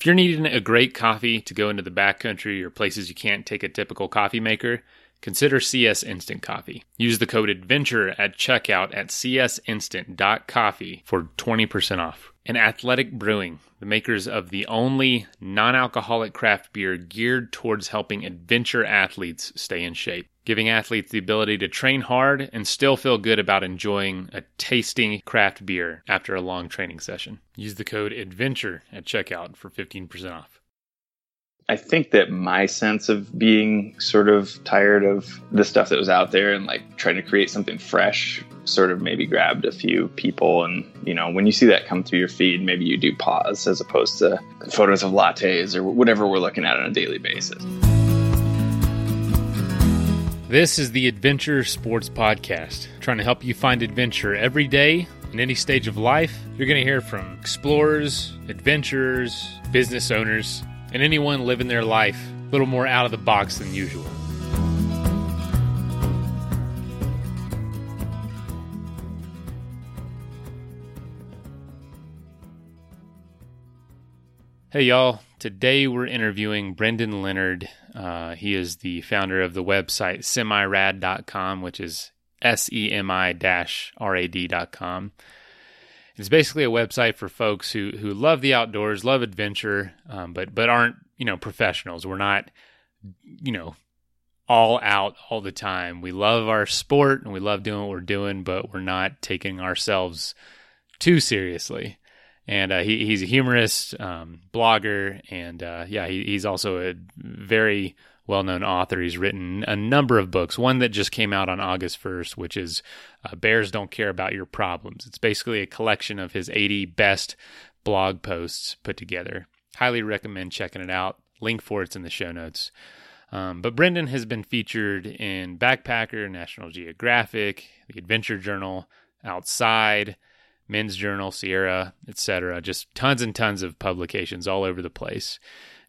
If you're needing a great coffee to go into the backcountry or places you can't take a typical coffee maker, consider CS Instant Coffee. Use the code ADVENTURE at checkout at csinstant.coffee for 20% off. And Athletic Brewing, the makers of the only non alcoholic craft beer geared towards helping adventure athletes stay in shape, giving athletes the ability to train hard and still feel good about enjoying a tasting craft beer after a long training session. Use the code ADVENTURE at checkout for 15% off. I think that my sense of being sort of tired of the stuff that was out there and like trying to create something fresh sort of maybe grabbed a few people and you know when you see that come through your feed maybe you do pause as opposed to photos of lattes or whatever we're looking at on a daily basis. This is the Adventure Sports Podcast, trying to help you find adventure every day in any stage of life. You're going to hear from explorers, adventurers, business owners, and anyone living their life a little more out of the box than usual. Hey, y'all. Today we're interviewing Brendan Leonard. Uh, he is the founder of the website semirad.com, which is S E M I R A D.com. It's basically a website for folks who who love the outdoors, love adventure, um, but but aren't you know professionals. We're not you know all out all the time. We love our sport and we love doing what we're doing, but we're not taking ourselves too seriously. And uh, he, he's a humorist, um, blogger, and uh, yeah, he, he's also a very well known author. He's written a number of books. One that just came out on August 1st, which is uh, Bears Don't Care About Your Problems. It's basically a collection of his 80 best blog posts put together. Highly recommend checking it out. Link for it's in the show notes. Um, but Brendan has been featured in Backpacker, National Geographic, The Adventure Journal, Outside, Men's Journal, Sierra, etc. Just tons and tons of publications all over the place.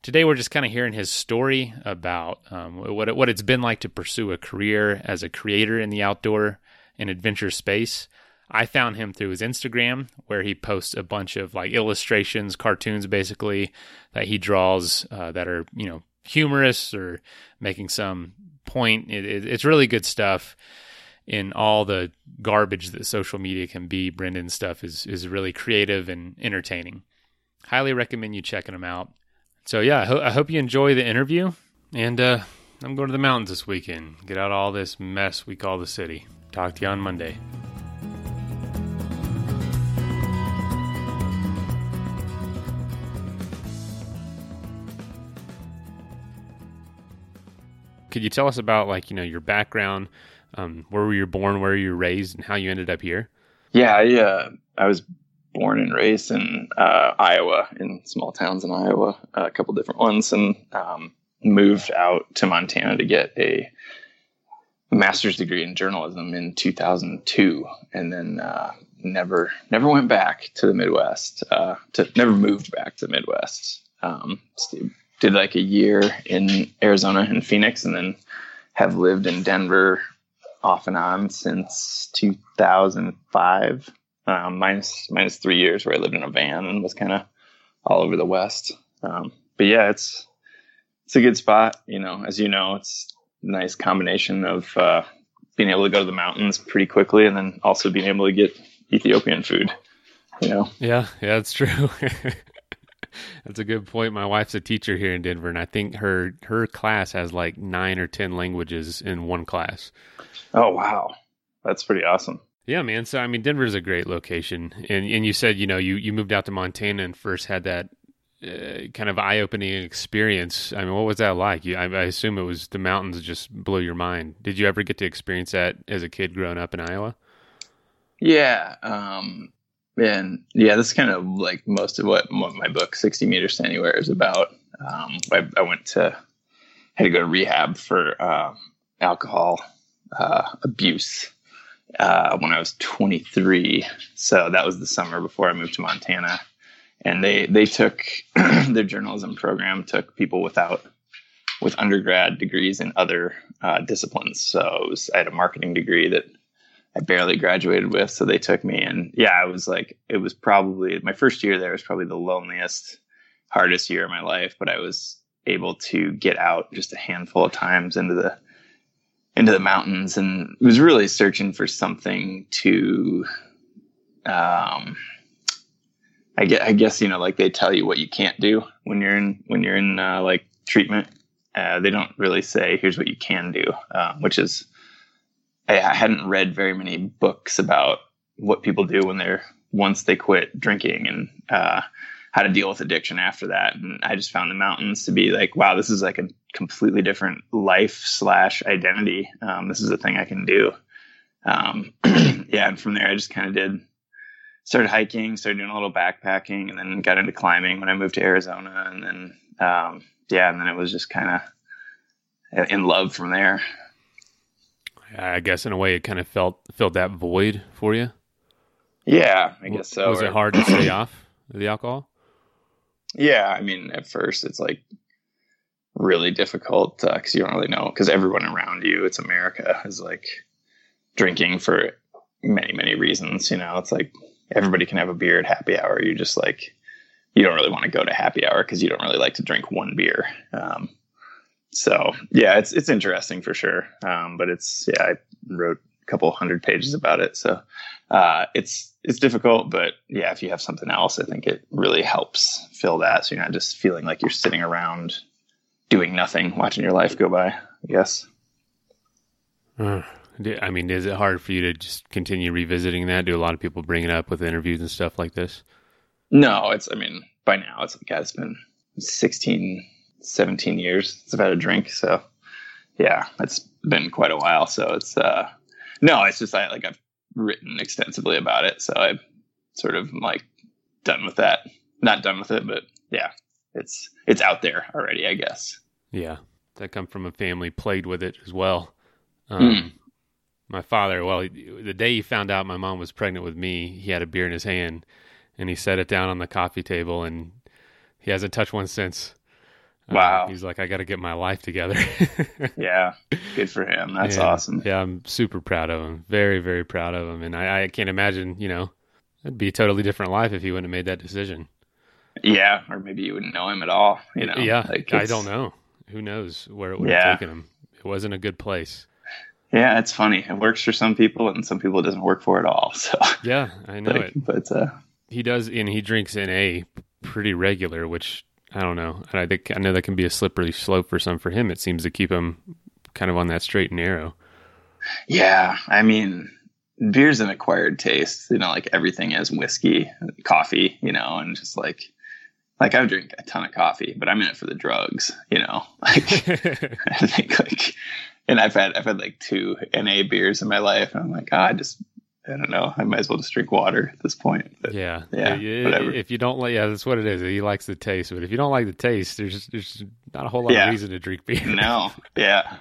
Today, we're just kind of hearing his story about um, what what it's been like to pursue a career as a creator in the outdoor and adventure space. I found him through his Instagram, where he posts a bunch of like illustrations, cartoons, basically that he draws uh, that are you know humorous or making some point. It, it, it's really good stuff. In all the garbage that social media can be, Brendan's stuff is is really creative and entertaining. Highly recommend you checking him out. So yeah, I, ho- I hope you enjoy the interview. And uh, I'm going to the mountains this weekend. Get out of all this mess we call the city. Talk to you on Monday. Could you tell us about like you know your background? Um, where were you born? Where were you raised? And how you ended up here? Yeah, I uh, I was born and raised in uh, Iowa, in small towns in Iowa, a couple different ones, and um, moved out to Montana to get a master's degree in journalism in 2002, and then uh, never never went back to the Midwest. Uh, to never moved back to the Midwest. Um, did like a year in Arizona and Phoenix, and then have lived in Denver off and on since 2005 um, minus minus three years where I lived in a van and was kind of all over the West. Um, but yeah, it's it's a good spot. You know, as you know, it's a nice combination of uh, being able to go to the mountains pretty quickly and then also being able to get Ethiopian food. You know. Yeah, yeah, it's true. that's a good point. My wife's a teacher here in Denver, and I think her her class has like nine or ten languages in one class. Oh wow, that's pretty awesome. Yeah, man. So I mean, Denver is a great location, and and you said you know you you moved out to Montana and first had that uh, kind of eye opening experience. I mean, what was that like? You, I, I, assume it was the mountains just blew your mind. Did you ever get to experience that as a kid growing up in Iowa? Yeah, um, and yeah, that's kind of like most of what, my book "60 Meters to Anywhere" is about. Um, I, I, went to had to go to rehab for uh, alcohol uh, abuse uh, when I was 23. So that was the summer before I moved to Montana. And they they took their journalism program took people without with undergrad degrees in other uh, disciplines. So was, I had a marketing degree that I barely graduated with. So they took me, and yeah, I was like, it was probably my first year there was probably the loneliest hardest year of my life, but I was able to get out just a handful of times into the into the mountains and was really searching for something to um I guess, I guess you know like they tell you what you can't do when you're in when you're in uh, like treatment uh, they don't really say here's what you can do uh, which is I, hadn't read very many books about what people do when they're once they quit drinking and uh, how to deal with addiction after that. And I just found the mountains to be like, wow, this is like a completely different life slash identity. Um, this is a thing I can do. Um, yeah, and from there I just kind of did started hiking, started doing a little backpacking, and then got into climbing when I moved to Arizona, and then um, yeah, and then it was just kind of in love from there. I guess in a way it kind of felt filled that void for you. Yeah, I guess so. Was it hard to stay off the alcohol? Yeah, I mean, at first it's like really difficult because uh, you don't really know because everyone around you, it's America, is like drinking for many many reasons. You know, it's like everybody can have a beer at happy hour. You just like you don't really want to go to happy hour because you don't really like to drink one beer. Um, so yeah, it's it's interesting for sure. Um, but it's yeah, I wrote a couple hundred pages about it, so uh, it's it's difficult. But yeah, if you have something else, I think it really helps fill that. So you're not just feeling like you're sitting around doing nothing, watching your life go by. Yes. Uh, I mean, is it hard for you to just continue revisiting that? Do a lot of people bring it up with interviews and stuff like this? No, it's. I mean, by now it's like yeah, it's been 16 17 years since I've had a drink. So yeah, it's been quite a while. So it's, uh, no, it's just I like I've written extensively about it. So I'm sort of like done with that. Not done with it, but yeah, it's, it's out there already, I guess. Yeah. That come from a family plagued with it as well. Um, mm. My father, well, the day he found out my mom was pregnant with me, he had a beer in his hand and he set it down on the coffee table and he hasn't touched one since. Uh, wow. he's like, I got to get my life together. yeah. Good for him. That's yeah, awesome. Yeah. I'm super proud of him. Very, very proud of him. And I, I can't imagine, you know, it'd be a totally different life if he wouldn't have made that decision. Yeah. Or maybe you wouldn't know him at all. You know, yeah. Like I don't know. Who knows where it would yeah. have taken him? It wasn't a good place. Yeah, it's funny. It works for some people, and some people it doesn't work for at all. So yeah, I know like, it. But uh, he does, and he drinks NA pretty regular, which I don't know. And I think I know that can be a slippery slope for some. For him, it seems to keep him kind of on that straight and narrow. Yeah, I mean, beer's an acquired taste. You know, like everything is whiskey, coffee. You know, and just like like I drink a ton of coffee, but I'm in it for the drugs. You know, like I think like, and I've had I've had like two NA beers in my life, and I'm like, oh, I just I don't know. I might as well just drink water at this point. But, yeah, yeah. Whatever. If you don't like, yeah, that's what it is. He likes the taste, but if you don't like the taste, there's there's not a whole lot yeah. of reason to drink beer. No, yeah,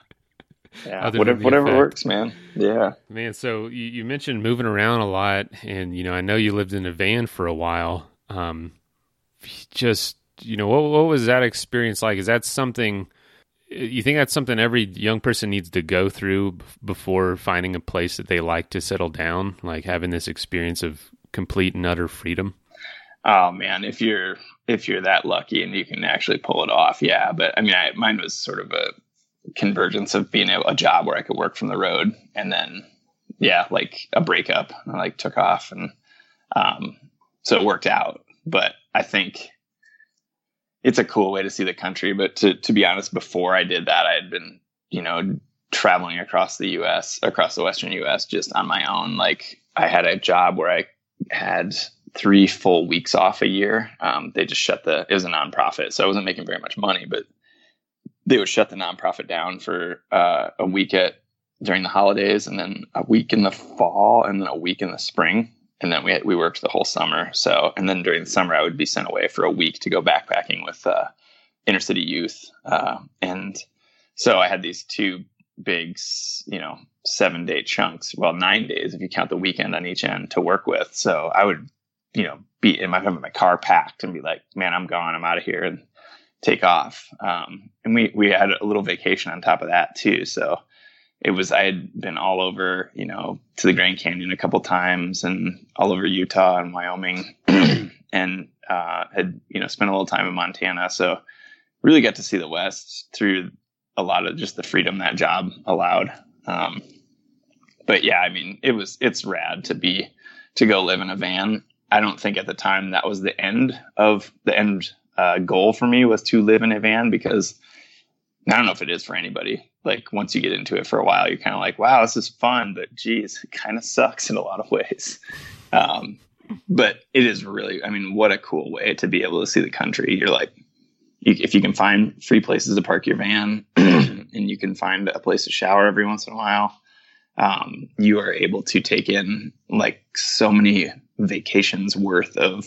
yeah. whatever, whatever works, man. Yeah, man. So you, you mentioned moving around a lot, and you know, I know you lived in a van for a while. Um, just you know, what what was that experience like? Is that something? You think that's something every young person needs to go through before finding a place that they like to settle down? Like having this experience of complete and utter freedom? Oh man. If you're if you're that lucky and you can actually pull it off yeah. But i mean I, mine was sort of a convergence of being a, a job where i could work from the road and then yeah like a breakup. I like took off and um so it worked out. But i think it's a cool way to see the country. But to to be honest, before I did that, I had been you know traveling across the U.S. across the Western U.S. just on my own. Like I had a job where I had three full weeks off a year. Um, they just shut the it was a nonprofit, so I wasn't making very much money, but they would shut the nonprofit down for uh, a week at during the holidays, and then a week in the fall, and then a week in the spring and then we we worked the whole summer. So, and then during the summer, I would be sent away for a week to go backpacking with uh, inner city youth, uh, and so I had these two big, you know, seven day chunks. Well, nine days if you count the weekend on each end to work with. So I would, you know, be in my my car packed and be like, man, I'm gone, I'm out of here, and take off. Um, and we we had a little vacation on top of that too. So it was I had been all over, you know, to the Grand Canyon a couple times and all over Utah and Wyoming, and uh, had you know spent a little time in Montana, so really got to see the West through a lot of just the freedom that job allowed. Um, but yeah, I mean, it was it's rad to be to go live in a van. I don't think at the time that was the end of the end uh, goal for me was to live in a van because I don't know if it is for anybody. Like once you get into it for a while, you're kind of like, wow, this is fun, but geez, it kind of sucks in a lot of ways. Um, but it is really, I mean, what a cool way to be able to see the country. You're like, you, if you can find free places to park your van and you can find a place to shower every once in a while, um, you are able to take in like so many vacations worth of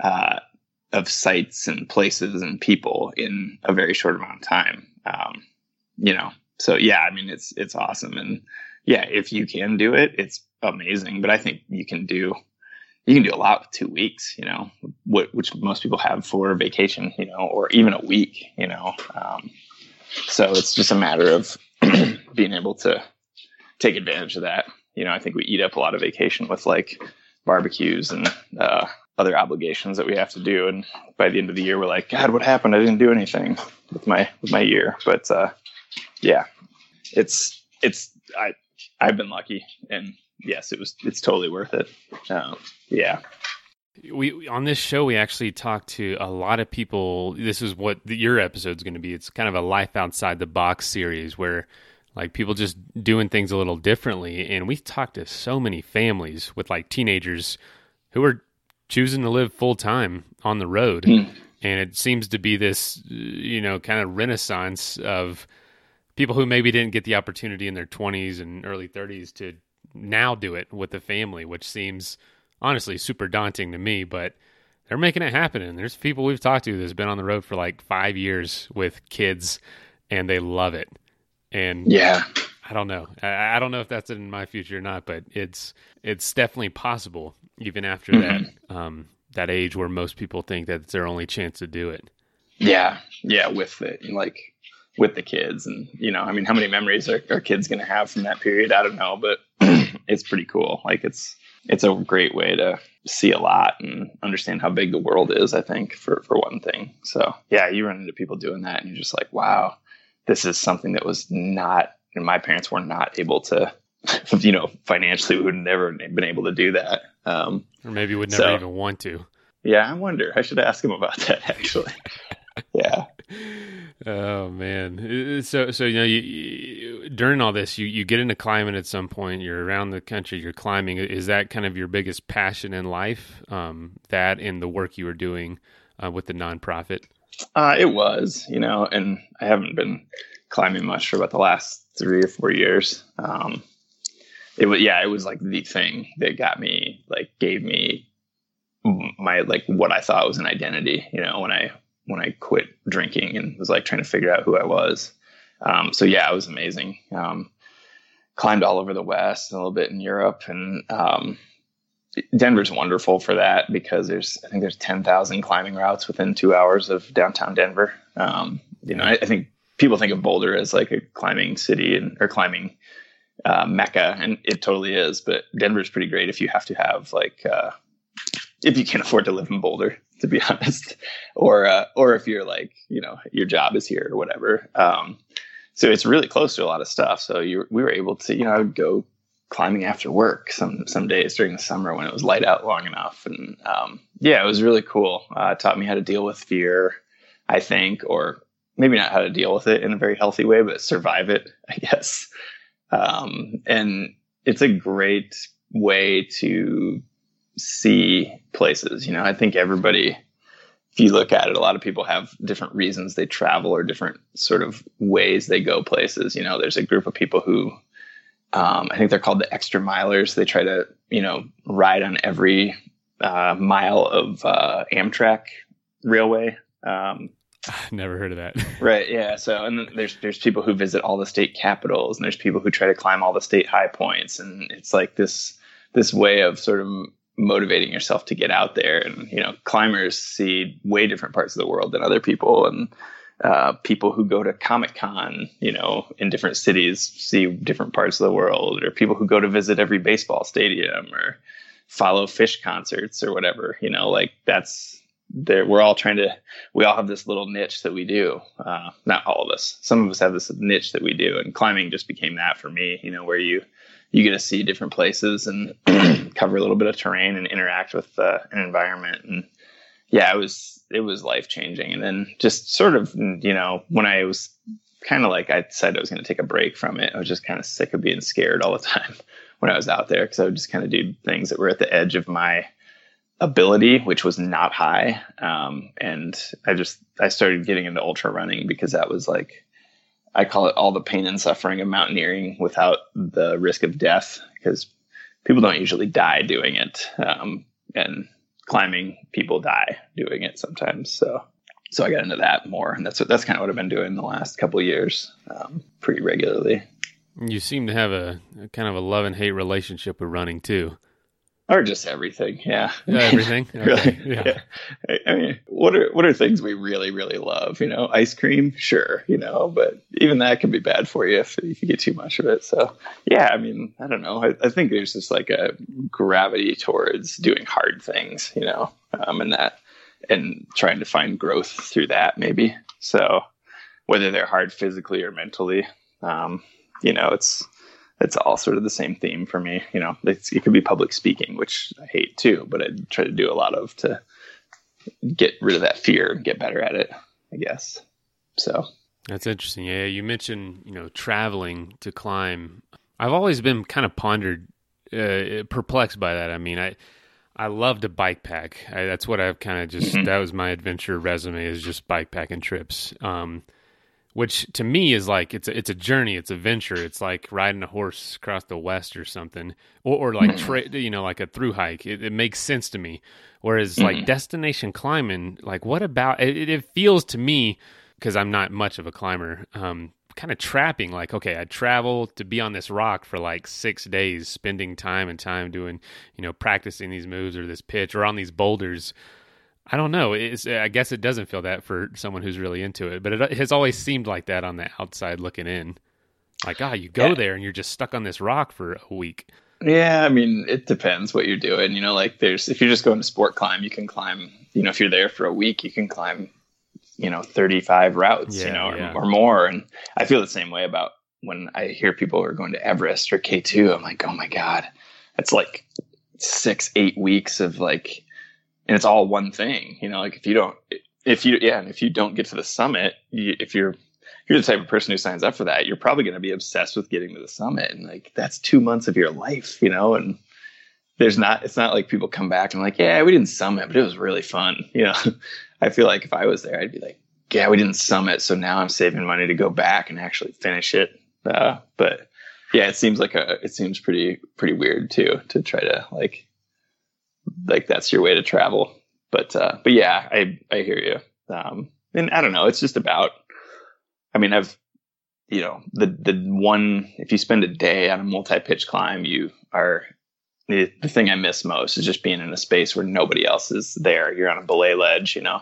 uh, of sites and places and people in a very short amount of time. Um, you know, so yeah, I mean, it's it's awesome, and yeah, if you can do it, it's amazing. But I think you can do you can do a lot with two weeks. You know, what, which most people have for vacation. You know, or even a week. You know, um, so it's just a matter of being able to take advantage of that. You know, I think we eat up a lot of vacation with like barbecues and uh, other obligations that we have to do. And by the end of the year, we're like, God, what happened? I didn't do anything with my with my year. But uh, yeah, it's it's I I've been lucky, and yes, it was it's totally worth it. Um, yeah. We on this show we actually talked to a lot of people. This is what the, your episode's going to be. It's kind of a life outside the box series where like people just doing things a little differently and we've talked to so many families with like teenagers who are choosing to live full time on the road. Mm. And it seems to be this, you know, kind of renaissance of people who maybe didn't get the opportunity in their 20s and early 30s to now do it with the family, which seems honestly super daunting to me, but they're making it happen. And there's people we've talked to that's been on the road for like five years with kids and they love it. And yeah, I don't know. I, I don't know if that's in my future or not, but it's it's definitely possible even after mm-hmm. that um, that age where most people think that it's their only chance to do it. Yeah, yeah, with it, like with the kids, and you know, I mean, how many memories are, are kids going to have from that period? I don't know, but it's pretty cool. Like it's it's a great way to see a lot and understand how big the world is. I think for for one thing. So yeah, you run into people doing that, and you're just like, wow, this is something that was not. And my parents were not able to you know, financially we would never been able to do that. Um, or maybe would never so, even want to. Yeah, I wonder. I should ask him about that actually. yeah. Oh man. So so you know you, you, during all this you you get into climbing at some point. You're around the country. You're climbing. Is that kind of your biggest passion in life? Um, that and the work you were doing uh, with the nonprofit. Uh, it was, you know, and I haven't been climbing much for about the last three or four years. Um, it was yeah, it was like the thing that got me like gave me my like what I thought was an identity. You know, when I when I quit drinking and was like trying to figure out who I was. Um, so yeah, it was amazing. Um, climbed all over the West, a little bit in Europe, and um, Denver's wonderful for that because there's I think there's ten thousand climbing routes within two hours of downtown Denver. Um, you know, I, I, think people think of Boulder as like a climbing city and or climbing uh, mecca, and it totally is. But Denver's pretty great if you have to have like uh, if you can't afford to live in Boulder, to be honest, or uh, or if you're like you know your job is here or whatever. Um, so it's really close to a lot of stuff. So you we were able to you know I would go climbing after work some some days during the summer when it was light out long enough, and um, yeah, it was really cool. Uh, taught me how to deal with fear, I think, or maybe not how to deal with it in a very healthy way, but survive it, I guess. Um, and it's a great way to see places. You know, I think everybody, if you look at it, a lot of people have different reasons they travel or different sort of ways they go places. You know, there's a group of people who, um, I think they're called the extra milers. They try to, you know, ride on every uh, mile of uh, Amtrak railway. Um, Never heard of that. right. Yeah. So, and there's there's people who visit all the state capitals, and there's people who try to climb all the state high points, and it's like this this way of sort of motivating yourself to get out there. And you know, climbers see way different parts of the world than other people, and uh, people who go to Comic Con, you know, in different cities see different parts of the world, or people who go to visit every baseball stadium or follow Phish concerts or whatever. You know, like that's we're all trying to we all have this little niche that we do uh, not all of us. Some of us have this niche that we do and climbing just became that for me you know where you you get to see different places and cover a little bit of terrain and interact with uh, an environment. And yeah it was it was life changing and then just sort of you know when i was kind of like i said i was going to take a break from it i was just kind of sick of being scared all the time when i was out there because i would just kind of do things that were at the edge of my ability, which was not high. Um, and I just I started getting into ultra running because that was like I call it all the pain and suffering of mountaineering without the risk of death because people don't usually die doing it, um, and climbing people die doing it sometimes. So so I got into that more, and that's what that's kind of what I've been doing the last couple years, um, pretty regularly. You seem to have a, a kind of a love and hate relationship with running too or just everything. Yeah, everything. Okay. really, yeah. yeah. I, I, mean, what are what are things we really really love? You know, ice cream, sure. You know, but even that can be bad for you if, if you get too much of it. So, yeah, I mean, I don't know. I, I think there's just like a gravity towards doing hard things. You know, um, and that and trying to find growth through that maybe. So, whether they're hard physically or mentally, um, you know, it's it's all sort of the same theme for me. You know, it could be public speaking, which I hate too, but I try to do a lot of to get rid of that fear and get better at it, I guess. So that's interesting. Yeah, you mentioned you know traveling to climb. I've always been kind of pondered, uh, perplexed by that. I mean, I I love to bike pack. I, that's what I've kind of just mm-hmm. that was my adventure resume is just bike packing trips. Um, which to me is like it's a, it's a journey, it's a venture. It's like riding a horse across the west or something, or, or like mm-hmm. tra- you know like a through hike. It, it makes sense to me. Whereas mm-hmm. like destination climbing, like what about it? It feels to me because I'm not much of a climber. Um, kind of trapping like okay i travel to be on this rock for like six days spending time and time doing you know practicing these moves or this pitch or on these boulders I don't know. It's, I guess it doesn't feel that for someone who's really into it, but it has always seemed like that on the outside looking in. Like, ah, oh, you go yeah. there and you're just stuck on this rock for a week. Yeah, I mean, it depends what you're doing. You know, like there's if you're just going to sport climb, you can climb. You know, if you're there for a week, you can climb. You know, 35 routes. Yeah, you know, yeah. or, or more. And I feel the same way about when I hear people are going to Everest or K2. I'm like, oh my god, it's like six, eight weeks of like and it's all one thing. You know, like if you don't, if you, yeah, and if you don't get to the summit, you, if you're, you're the type of person who signs up for that, you're probably going to be obsessed with getting to the summit. And like, that's two months of your life, you know, and there's not, it's not like people come back and like, yeah, we didn't summit, but it was really fun. You know, I feel like if I was there, I'd be like, yeah, we didn't summit. So now I'm saving money to go back and actually finish it. Uh, but yeah, it seems like a, it seems pretty, pretty weird too, to try to like like that's your way to travel. But uh, but yeah, I I hear you. Um, and I don't know. It's just about. I mean, I've you know the the one if you spend a day on a multi pitch climb, you are the, the thing I miss most is just being in a space where nobody else is there. You're on a belay ledge, you know,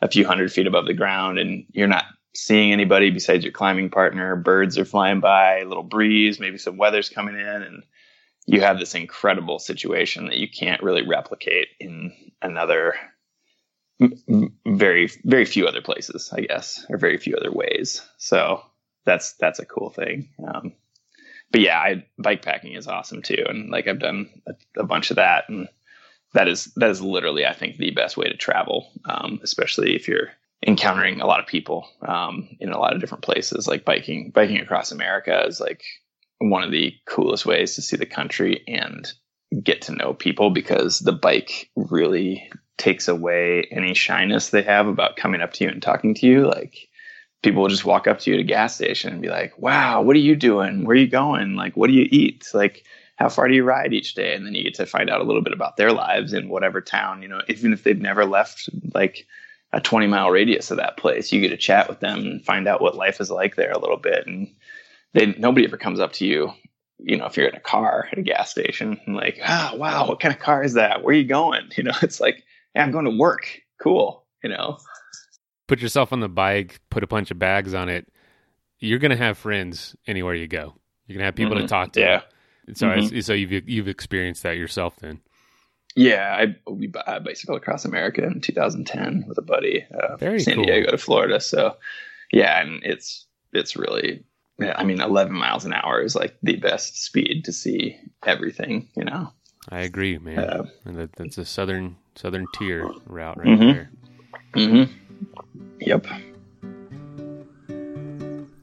a few hundred feet above the ground, and you're not seeing anybody besides your climbing partner. Birds are flying by, a little breeze, maybe some weather's coming in, and you have this incredible situation that you can't really replicate in another very very few other places i guess or very few other ways. So that's that's a cool thing. Um, but yeah I, bike packing is awesome too and like i've done a, a, bunch of that and that is that is literally i think the best way to travel um, especially if you're encountering a lot of people um, in a lot of different places. Like biking biking across america is like one of the coolest ways to see the country and get to know people because the bike really takes away any shyness they have about coming up to you and talking to you. Like people will just walk up to you at a gas station and be like, wow, what are you doing? Where are you going? Like, what do you eat? Like, how far do you ride each day? And then you get to find out a little bit about their lives in whatever town, you know, even if they've never left like a 20 mile radius of that place, you get to chat with them and find out what life is like there a little bit. And they nobody ever comes up to you you know if you're in a car at a gas station and like ah oh, wow what kind of car is that? Where are you going? You know it's like yeah i'm going to work. Cool. You know? Put yourself on the bike put a bunch of bags on it. You're going to have friends anywhere you go. You're going to have people mm-hmm. to talk to. Yeah. So mm-hmm. so you've you've experienced that yourself then? Yeah, I we I bicycled across America in 2010 with a buddy, uh, San cool. Diego to Florida. So, yeah, and it's it's really, I mean, 11 miles an hour is like the best speed to see everything. You know. I agree, man. Uh, and that, that's a southern southern tier route right Mhm. there. Mm-hmm. Yep.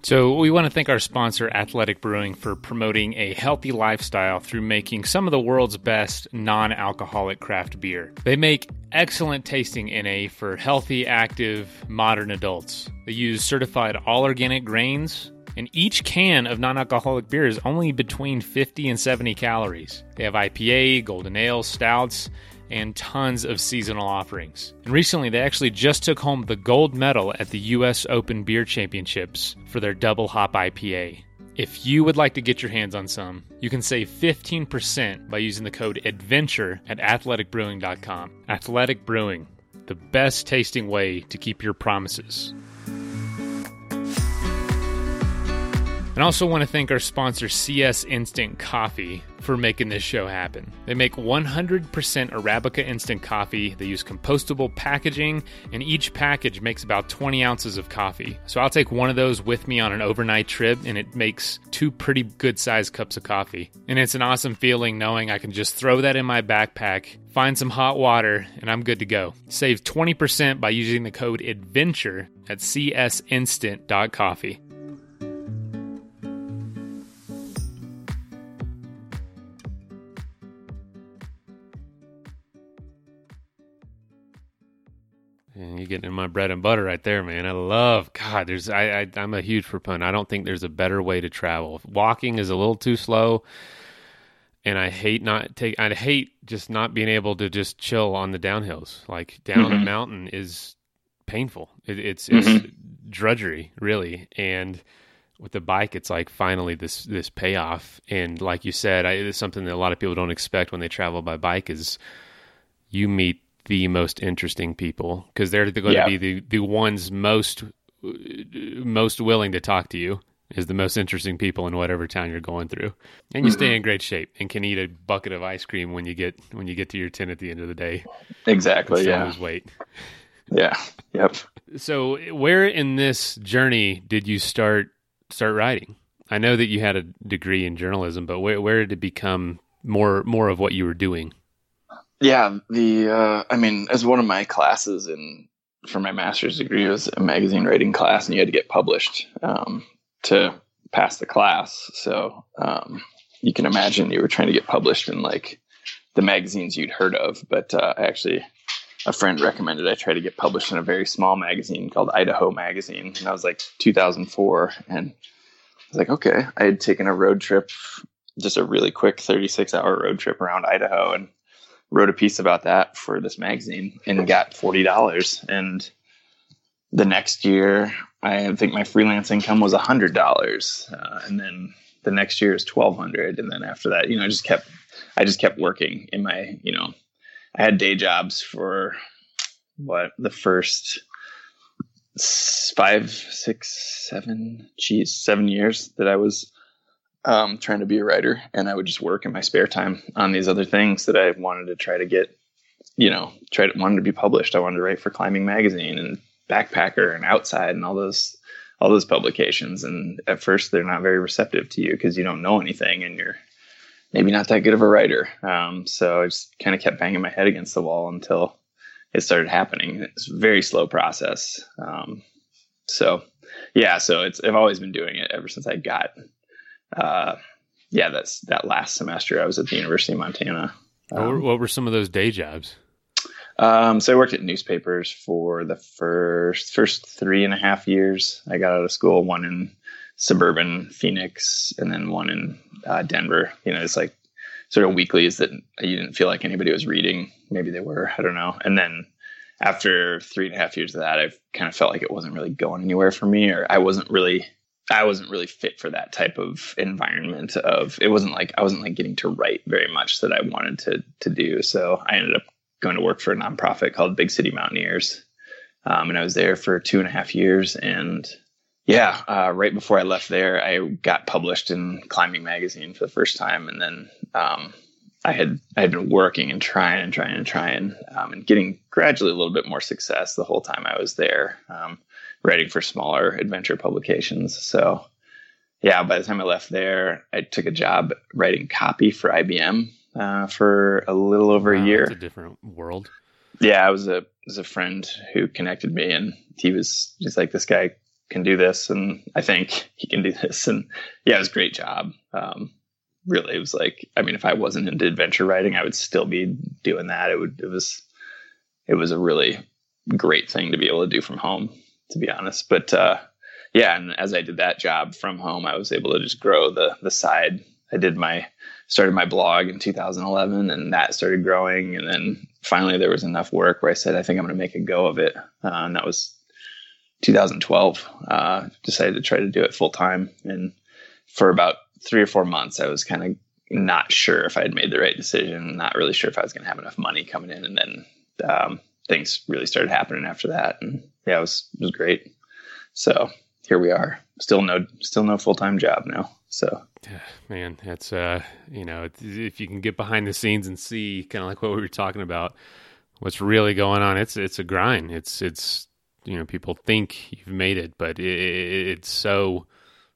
So, we want to thank our sponsor, Athletic Brewing, for promoting a healthy lifestyle through making some of the world's best non alcoholic craft beer. They make excellent tasting NA for healthy, active, modern adults. They use certified all organic grains, and each can of non alcoholic beer is only between 50 and 70 calories. They have IPA, golden ale, stouts, and tons of seasonal offerings. And recently, they actually just took home the gold medal at the U.S. Open Beer Championships for their double hop IPA. If you would like to get your hands on some, you can save 15% by using the code ADVENTURE at athleticbrewing.com. Athletic Brewing, the best tasting way to keep your promises. And also want to thank our sponsor, CS Instant Coffee, for making this show happen. They make 100% Arabica instant coffee. They use compostable packaging, and each package makes about 20 ounces of coffee. So I'll take one of those with me on an overnight trip, and it makes two pretty good sized cups of coffee. And it's an awesome feeling knowing I can just throw that in my backpack, find some hot water, and I'm good to go. Save 20% by using the code ADVENTURE at csinstant.coffee. You're getting in my bread and butter right there, man. I love God. There's I, I I'm a huge proponent. I don't think there's a better way to travel. Walking is a little too slow, and I hate not take. I hate just not being able to just chill on the downhills. Like down a Mhm. mountain is painful. It, it's it's drudgery, really. And with the bike, it's like finally this this payoff. And like you said, I, it's something that a lot of people don't expect when they travel by bike is you meet the most interesting people because they're going Yeah. to be the, the ones most most willing to talk to you is the most interesting people in whatever town you're going through and you stay in great shape and can eat a bucket of ice cream when you get when you get to your tent at the end of the day Exactly. Yeah. lose weight Yeah. Yep. so where in this journey did you start start writing i know that you had a degree in journalism but where, where did it become more more of what you were doing Yeah, the uh, I mean, as one of my classes in for my master's degree was a magazine writing class, and you had to get published um, to pass the class. So um, you can imagine you were trying to get published in like the magazines you'd heard of. But uh, actually, a friend recommended I try to get published in a very small magazine called Idaho Magazine, and that was like 2004. And I was like, okay, I had taken a road trip, just a really quick 36 hour road trip around Idaho, and wrote a piece about that for this magazine and got forty dollars. And the next year, I think my freelance income was hundred dollars, uh, and then the next year is twelve hundred, and then after that, you know, I just kept, I just kept working in my, you know, I had day jobs for what the first five, six, seven, geez, seven years that I was um, trying to be a writer, and I would just work in my spare time on these other things that I wanted to try to get, you know, try to wanted to be published. I wanted to write for Climbing Magazine and Backpacker and Outside and all those all those publications. And at first, they're not very receptive to you because you don't know anything and you're maybe not that good of a writer. Um, so I just kind of kept banging my head against the wall until it started happening. It's a very slow process. Um, so yeah, so it's I've always been doing it ever since I got uh, yeah, that's that last semester I was at the University of Montana. what, were, Um, what were some of those day jobs um, so I worked at newspapers for the first first three and a half years. I got out of school, one in suburban Phoenix, and then one in uh, Denver. You know, it's like sort of weeklies that you didn't feel like anybody was reading. Maybe they were. I don't know. And then after three and a half years of that, I kind of felt like it wasn't really going anywhere for me, or I wasn't really I wasn't really fit for that type of environment of it wasn't like I wasn't like getting to write very much that I wanted to to do. So I ended up going to work for a nonprofit called Big City Mountaineers. Um, and I was there for two and a half years. And yeah, uh, right before I left there, I got published in Climbing Magazine for the first time. And then um, I had I had been working and trying and trying and trying um, and getting gradually a little bit more success the whole time I was there, um, writing for smaller adventure publications. So, yeah, by the time I left there, I took a job writing copy for IBM uh, for a little over wow, a year. It's a different world. Yeah, I was a was a friend who connected me, and he was just like, "This guy can do this," and I think he can do this. And yeah, it was a great job. Um, really it was like i mean if i wasn't into adventure writing i would still be doing that it would it was it was a really great thing to be able to do from home to be honest. But uh yeah and as i did that job from home i was able to just grow the the side. I did my started my blog in 2011 and that started growing. And then finally there was enough work where i said i think i'm going to make a go of it. Uh, and that was 2012 uh decided to try to do it full time and for about three or four months, I was kind of not sure if I had made the right decision, not really sure if I was going to have enough money coming in. And then um, things really started happening after that. And yeah, it was, it was great. So here we are. Still no, still no full time job now. So man, that's uh, you know, if you can get behind the scenes and see kind of like what we were talking about, what's really going on, it's it's a grind. It's it's you know, people think you've made it, but it, it's so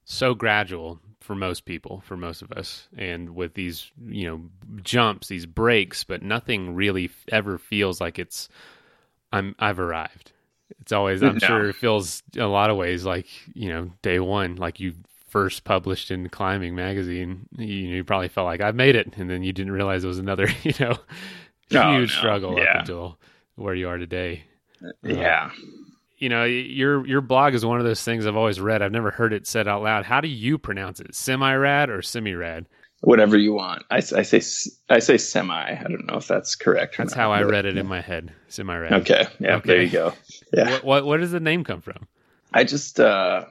so gradual for most people, for most of us, and with these you know jumps, these breaks, but nothing really ever feels like it's I'm I've arrived. It's always I'm no. sure it feels a lot of ways like you know day one, like you first published in Climbing magazine. You, you probably felt like I've made it, and then you didn't realize it was another you know oh, huge no. struggle yeah. up until where you are today. Yeah. Uh, you know, your your blog is one of those things I've always read. I've never heard it said out loud. How do you pronounce it? Semi rad or semi rad? Whatever you want. I, I say I say semi. I don't know if that's correct. That's not, how I read it in my head. Semi rad. Okay. Yeah. Okay. There you go. Yeah. What, what, what does the name come from? I just uh,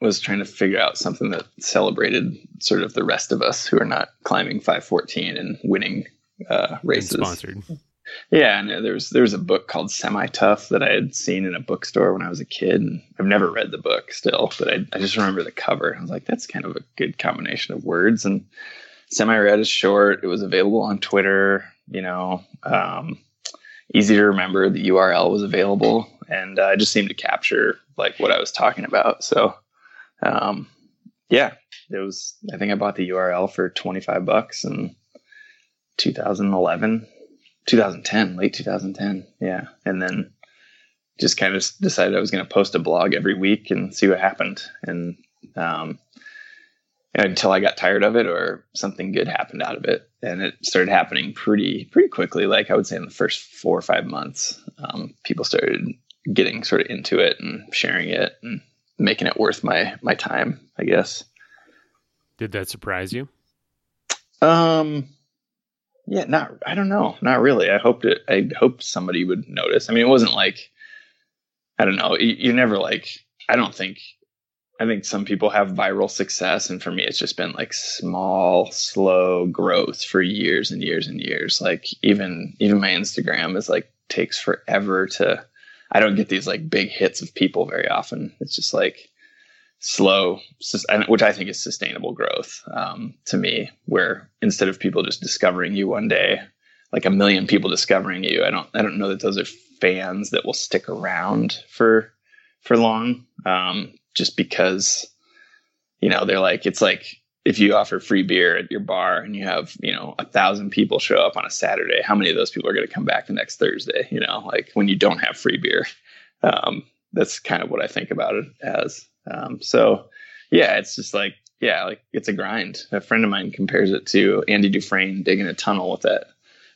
was trying to figure out something that celebrated sort of the rest of us who are not climbing 514 and winning uh, races. And sponsored. Yeah, and there was there was a book called Semi Tough that I had seen in a bookstore when I was a kid, and I've never read the book still, but I, I just remember the cover. I was like, that's kind of a good combination of words. And Semi Rad is short. It was available on Twitter. You know, um, easy to remember. The URL was available, and uh, it just seemed to capture like what I was talking about. So, um, yeah, it was. I think I bought the URL for twenty five bucks in 2011 2010, late 2010. Yeah. And then just kind of decided I was going to post a blog every week and see what happened. And, um, until I got tired of it or something good happened out of it. And it started happening pretty, pretty quickly. Like I would say in the first four or five months, um, people started getting sort of into it and sharing it and making it worth my, my time, I guess. Did that surprise you? Um, yeah, not I don't know, not really. I hoped it. I hoped somebody would notice. I mean, it wasn't like I don't know. You, you never like. I don't think. I think some people have viral success, and for me, it's just been like small, slow growth for years and years and years. Like even even my Instagram is like takes forever to. I don't get these like big hits of people very often. It's just like slow, which I think is sustainable growth um, to me, where instead of people just discovering you one day, like a million people discovering you, I don't, I don't know that those are fans that will stick around for, for long. Um, just because, you know, they're like, it's like if you offer free beer at your bar and you have, you know, a thousand people show up on a Saturday, how many of those people are going to come back the next Thursday? You know, like when you don't have free beer. Um, that's kind of what I think about it as. Um, so yeah, it's just like, yeah, like it's a grind. A friend of mine compares it to Andy Dufresne digging a tunnel with that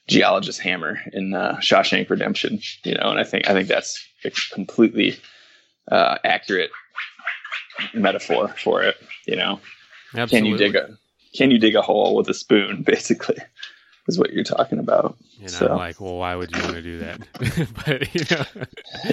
geologist hammer in uh, Shawshank Redemption, you know, and I think, I think that's completely uh, accurate metaphor for it, you know, Absolutely. can you dig a, can you dig a hole with a spoon basically? is what you're talking about. And so. I'm like, well, why would you want to do that? but you know,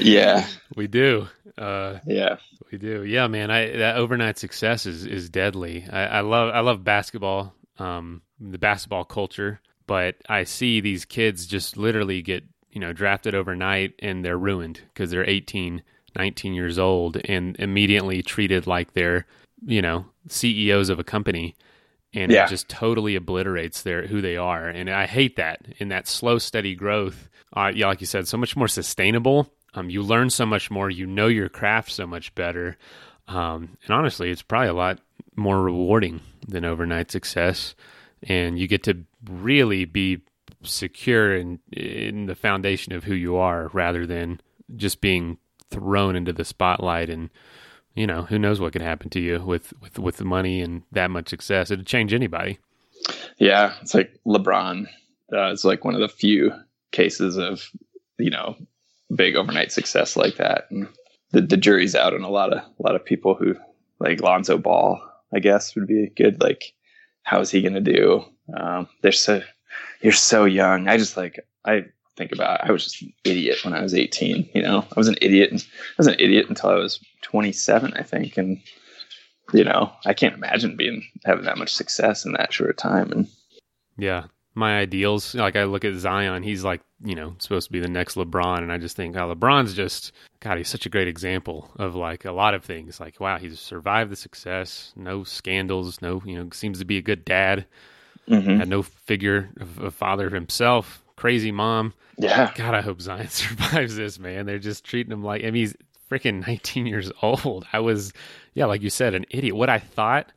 yeah, we do. Uh, yeah, we do. Yeah, man. I that overnight success is is deadly. I, I love I love basketball, um, the basketball culture, but I see these kids just literally get you know drafted overnight and they're ruined because they're 18, 19 years old and immediately treated like they're you know CEOs of a company and Yeah. it just totally obliterates their who they are. And I hate that in that slow, steady growth. Uh, yeah, like you said, so much more sustainable. Um, you learn so much more. You know your craft so much better. Um, and honestly, it's probably a lot more rewarding than overnight success. And you get to really be secure in in the foundation of who you are, rather than just being thrown into the spotlight and you know who knows what could happen to you with with with the money and that much success it'd change anybody Yeah, it's like LeBron. Uh, it's like one of the few cases of you know big overnight success like that, and the the jury's out on a lot of a lot of people who like Lonzo Ball. I guess would be good. Like, how's he gonna do? Um, they're so you're so young. I just like I think about. I was just an idiot when I was 18. You know, I was an idiot. And, I was an idiot until I was 27, I think, and you know, I can't imagine being having that much success in that short time. And yeah my ideals like i look at zion he's like you know supposed to be the next lebron and i just think oh lebron's just god he's such a great example of like a lot of things like wow he's survived the success no scandals no you know seems to be a good dad Mhm. had no figure of a father himself crazy mom yeah, God, I hope Zion survives this, man. They're just treating him like, I mean, he's freaking 19 years old. I was, yeah, like you said, an idiot. What I thought,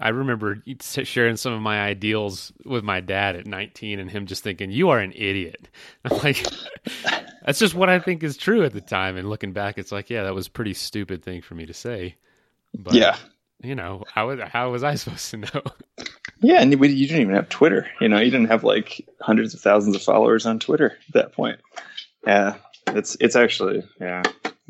I remember sharing some of my ideals with my dad at 19 and him just thinking, you are an idiot. I'm like, that's just what I think is true at the time. And looking back, it's like, yeah, that was a pretty stupid thing for me to say. But, yeah, you know, how was, how was I supposed to know? yeah. And we, you didn't even have Twitter. You know, you didn't have like hundreds of thousands of followers on Twitter at that point. Yeah, it's it's actually yeah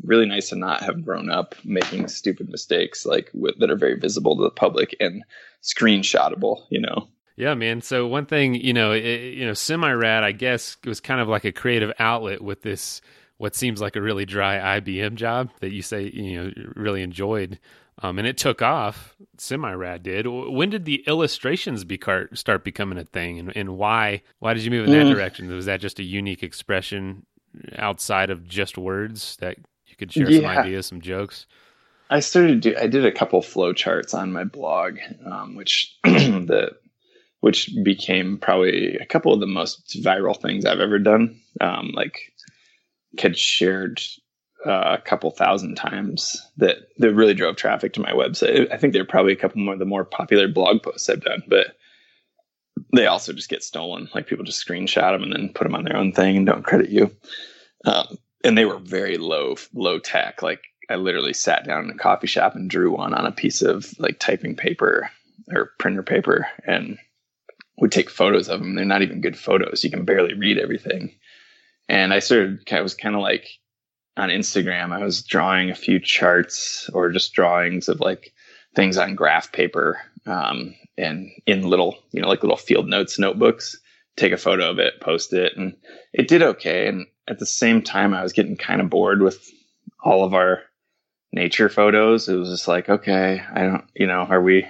really nice to not have grown up making stupid mistakes like with, that are very visible to the public and screenshotable. You know. Yeah, man. So one thing, you know, it, you know, semi rad, I guess, was kind of like a creative outlet with this what seems like a really dry IBM job that you say you know really enjoyed, um, and it took off. Semi rad did. When did the illustrations be car- start becoming a thing, and, and why? Why did you move in that Mm. direction? Was that just a unique expression outside of just words that you could share some ideas, some jokes? I started do, I did a couple flow charts on my blog, um, which the which became probably a couple of the most viral things I've ever done. Um, like had shared uh, a couple thousand times that that really drove traffic to my website. I think they're probably a couple more of the more popular blog posts I've done, but they also just get stolen. Like people just screenshot them and then put them on their own thing and don't credit you. Um, and they were very low low tech. Like I literally sat down in a coffee shop and drew one on a piece of like typing paper or printer paper and would take photos of them. They're not even good photos. You can barely read everything. And I started, I was kind of like on Instagram, I was drawing a few charts or just drawings of like things on graph paper um, and in little, you know, like little field notes notebooks. Take a photo of it, post it, and it did okay. And at the same time, I was getting kind of bored with all of our nature photos. It was just like, okay, I don't, you know, are we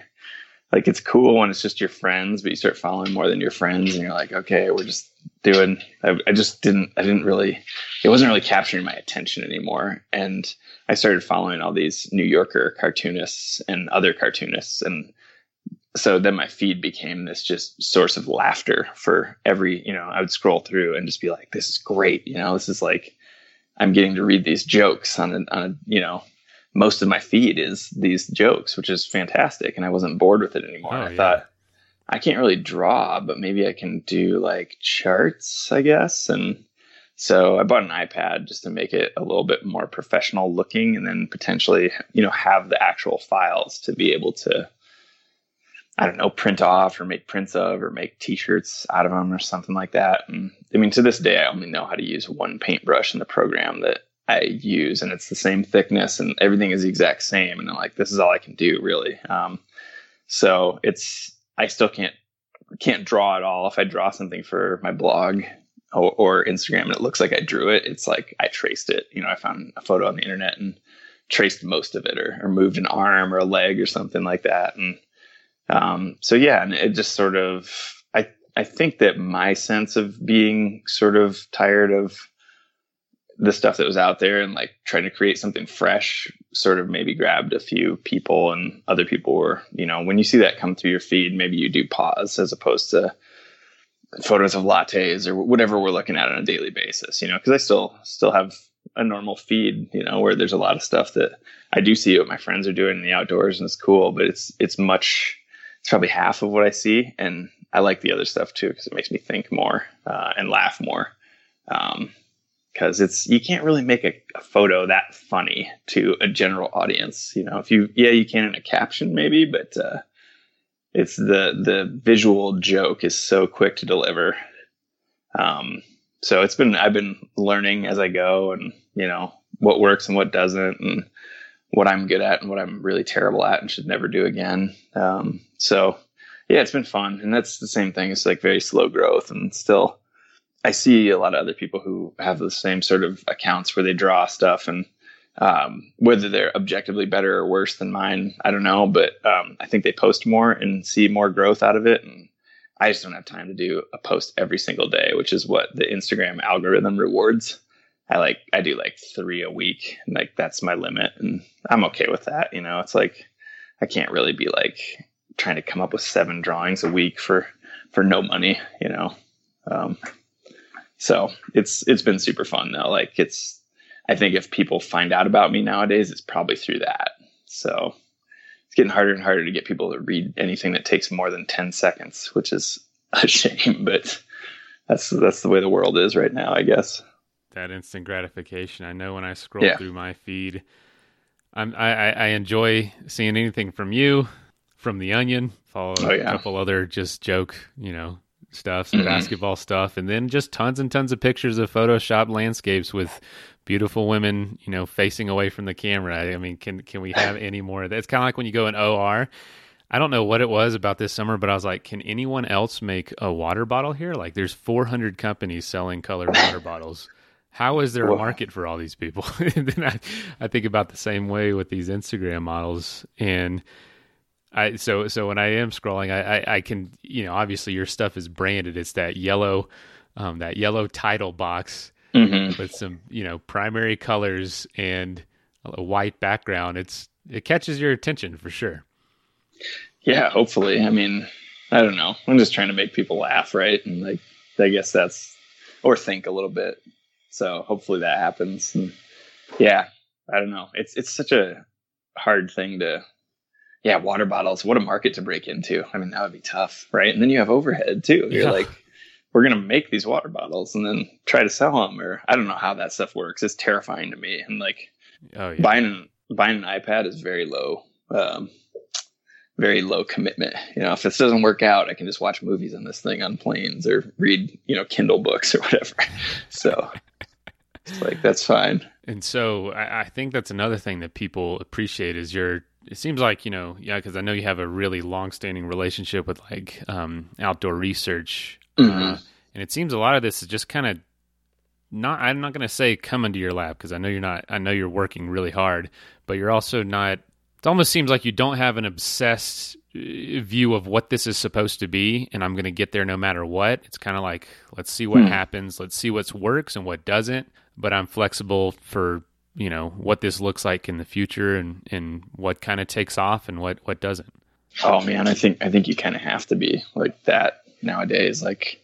like it's cool when it's just your friends, but you start following more than your friends, and you're like, okay, we're just doing. I, I just didn't. I didn't really. It wasn't really capturing my attention anymore, and I started following all these New Yorker cartoonists and other cartoonists, and so then my feed became this just source of laughter for every. You know, I would scroll through and just be like, this is great. You know, this is like I'm getting to read these jokes on a, on a you know most of my feed is these jokes, which is fantastic. And I wasn't bored with it anymore. Oh, I yeah. thought I can't really draw, but maybe I can do like charts, I guess. And so I bought an iPad just to make it a little bit more professional looking and then potentially, you know, have the actual files to be able to, I don't know, print off or make prints of or make t-shirts out of them or something like that. And I mean, to this day, I only know how to use one paintbrush in the program that I use, and it's the same thickness, and everything is the exact same. And I'm like, this is all I can do, really. Um, so it's I still can't can't draw at all. If I draw something for my blog or, or Instagram and it looks like I drew it, it's like I traced it. You know, I found a photo on the internet and traced most of it, or, or moved an arm or a leg or something like that. And um, so yeah, and it just sort of I I think that my sense of being sort of tired of the stuff that was out there and like trying to create something fresh sort of maybe grabbed a few people and other people were you know when you see that come through your feed maybe you do pause as opposed to photos of lattes or whatever we're looking at on a daily basis you know because i still still have a normal feed you know where there's a lot of stuff that i do see what my friends are doing in the outdoors and it's cool but it's it's much it's probably half of what i see and i like the other stuff too because it makes me think more uh, and laugh more. Um, because it's you can't really make a, a, photo that funny to a general audience. You know, if you yeah you can in a caption maybe, but uh, it's the the visual joke is so quick to deliver. Um, so it's been I've been learning as I go, and you know what works and what doesn't, and what I'm good at and what I'm really terrible at and should never do again. Um, so yeah, it's been fun, and that's the same thing. It's like very slow growth, and still I see a lot of other people who have the same sort of accounts where they draw stuff and um, whether they're objectively better or worse than mine, I don't know, but um, I think they post more and see more growth out of it. And I just don't have time to do a post every single day, which is what the Instagram algorithm rewards. I like, I do like three a week, and like that's my limit, and I'm okay with that. You know, it's like I can't really be like trying to come up with seven drawings a week for for no money. You know, um, so it's it's been super fun though. Like it's I think if people find out about me nowadays, it's probably through that. So it's getting harder and harder to get people to read anything that takes more than 10 seconds, which is a shame, but that's that's the way the world is right now, I guess. That instant gratification. I know when I scroll yeah. through my feed, I'm, I, I enjoy seeing anything from you, from the Onion. Follow oh, yeah. a couple other just joke, you know, stuff, some mm-hmm. basketball stuff, and then just tons and tons of pictures of Photoshop landscapes with beautiful women, you know, facing away from the camera. I mean, can can we have any more of that? It's kind of like when you go in OR. I don't know what it was about this summer, but I was like, can anyone else make a water bottle here? Like, there's 400 companies selling colored water bottles. How is there a market for all these people? and then I, I think about the same way with these Instagram models and I so so when I am scrolling, I, I, I can you know obviously your stuff is branded. It's that yellow, um, that yellow title box mm-hmm. with some you know primary colors and a white background. It's it catches your attention for sure. Yeah, hopefully. I mean, I don't know. I'm just trying to make people laugh, right? And like, I guess that's or think a little bit. So hopefully that happens. And yeah, I don't know. It's it's such a hard thing to yeah, water bottles, what a market to break into. I mean, that would be tough, right? And then you have overhead too. You're yeah. like, we're going to make these water bottles and then try to sell them, or I don't know how that stuff works. It's terrifying to me. And like, oh, yeah. buying an, buying an iPad is very low, um, very low commitment. You know, if this doesn't work out, I can just watch movies on this thing on planes or read, you know, Kindle books or whatever. So it's like that's fine. And so I, I think that's another thing that people appreciate is your it seems like you know yeah because i know you have a really long-standing relationship with like um, outdoor research uh, mm-hmm. uh, and it seems a lot of this is just kind of not i'm not going to say come into your lab because i know you're not i know you're working really hard but you're also not it almost seems like you don't have an obsessed uh, view of what this is supposed to be and i'm going to get there no matter what it's kind of like let's see what hmm. happens let's see what works and what doesn't but i'm flexible for you know what this looks like in the future and and what kind of takes off and what what doesn't. Oh man i think i think you kind of have to be like that nowadays. Like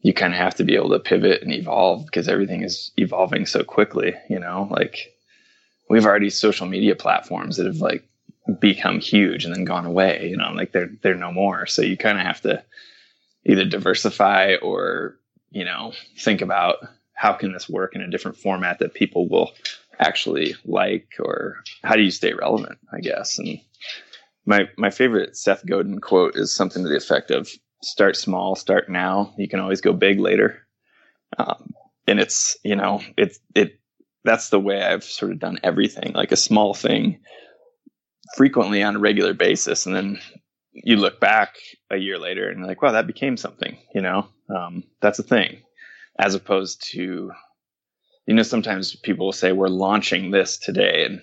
you kind of have to be able to pivot and evolve because everything is evolving so quickly you know? Like we've already social media platforms that have like become huge and then gone away you know? Like they're they're no more. So you kind of have to either diversify or you know think about how can this work in a different format that people will actually like or how do you stay relevant i guess? And my my favorite seth godin quote is something to the effect of start small start now. You can always go big later. Um, and it's you know it's it that's the way i've sort of done everything like a small thing frequently on a regular basis. And then you look back a year later and you're like wow that became something you know? Um, that's a thing as opposed to you know, sometimes people will say we're launching this today and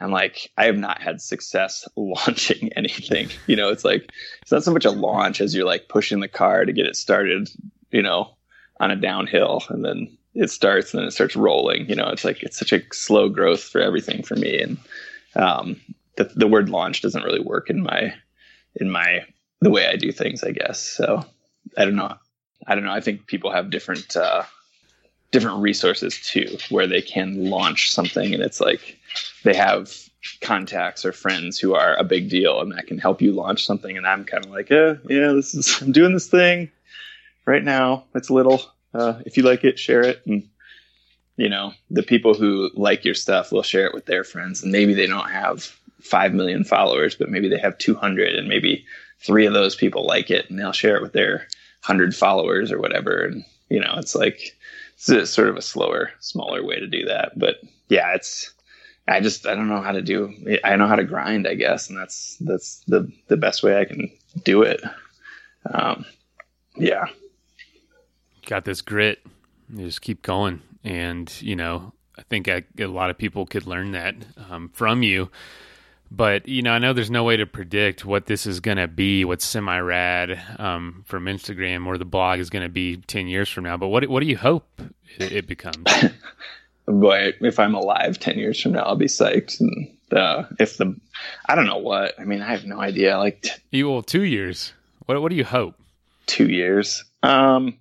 I'm like, I have not had success launching anything. You know, it's like it's not so much a launch as you're like pushing the car to get it started, you know, on a downhill and then it starts and then it starts rolling. You know, it's like it's such a slow growth for everything for me, and um, the the word launch doesn't really work in my in my the way I do things, I guess. So I don't know. I don't know. I think people have different uh, different resources too, where they can launch something, and it's like they have contacts or friends who are a big deal, and that can help you launch something. And I'm kind of like, yeah, yeah, this is I'm doing this thing right now. It's little. Uh, if you like it, share it, and you know the people who like your stuff will share it with their friends, and maybe they don't have five million followers, but maybe they have 200, and maybe three of those people like it, and they'll share it with their hundred followers or whatever. And you know, it's like it's sort of a slower, smaller way to do that. But yeah, it's I just I don't know how to do. I know how to grind, I guess, and that's that's the the best way I can do it. Um, yeah, got this grit. You just keep going, and you know, I think I, a lot of people could learn that um, from you. But you know, I know there's no way to predict what this is going to be, what semi rad um, from Instagram or the blog is going to be ten years from now. But what what do you hope it, it becomes? Boy, if I'm alive ten years from now, I'll be psyched. And uh, if the, I don't know what. I mean, I have no idea. Like, t- you will two years. What what do you hope? Two years. Um,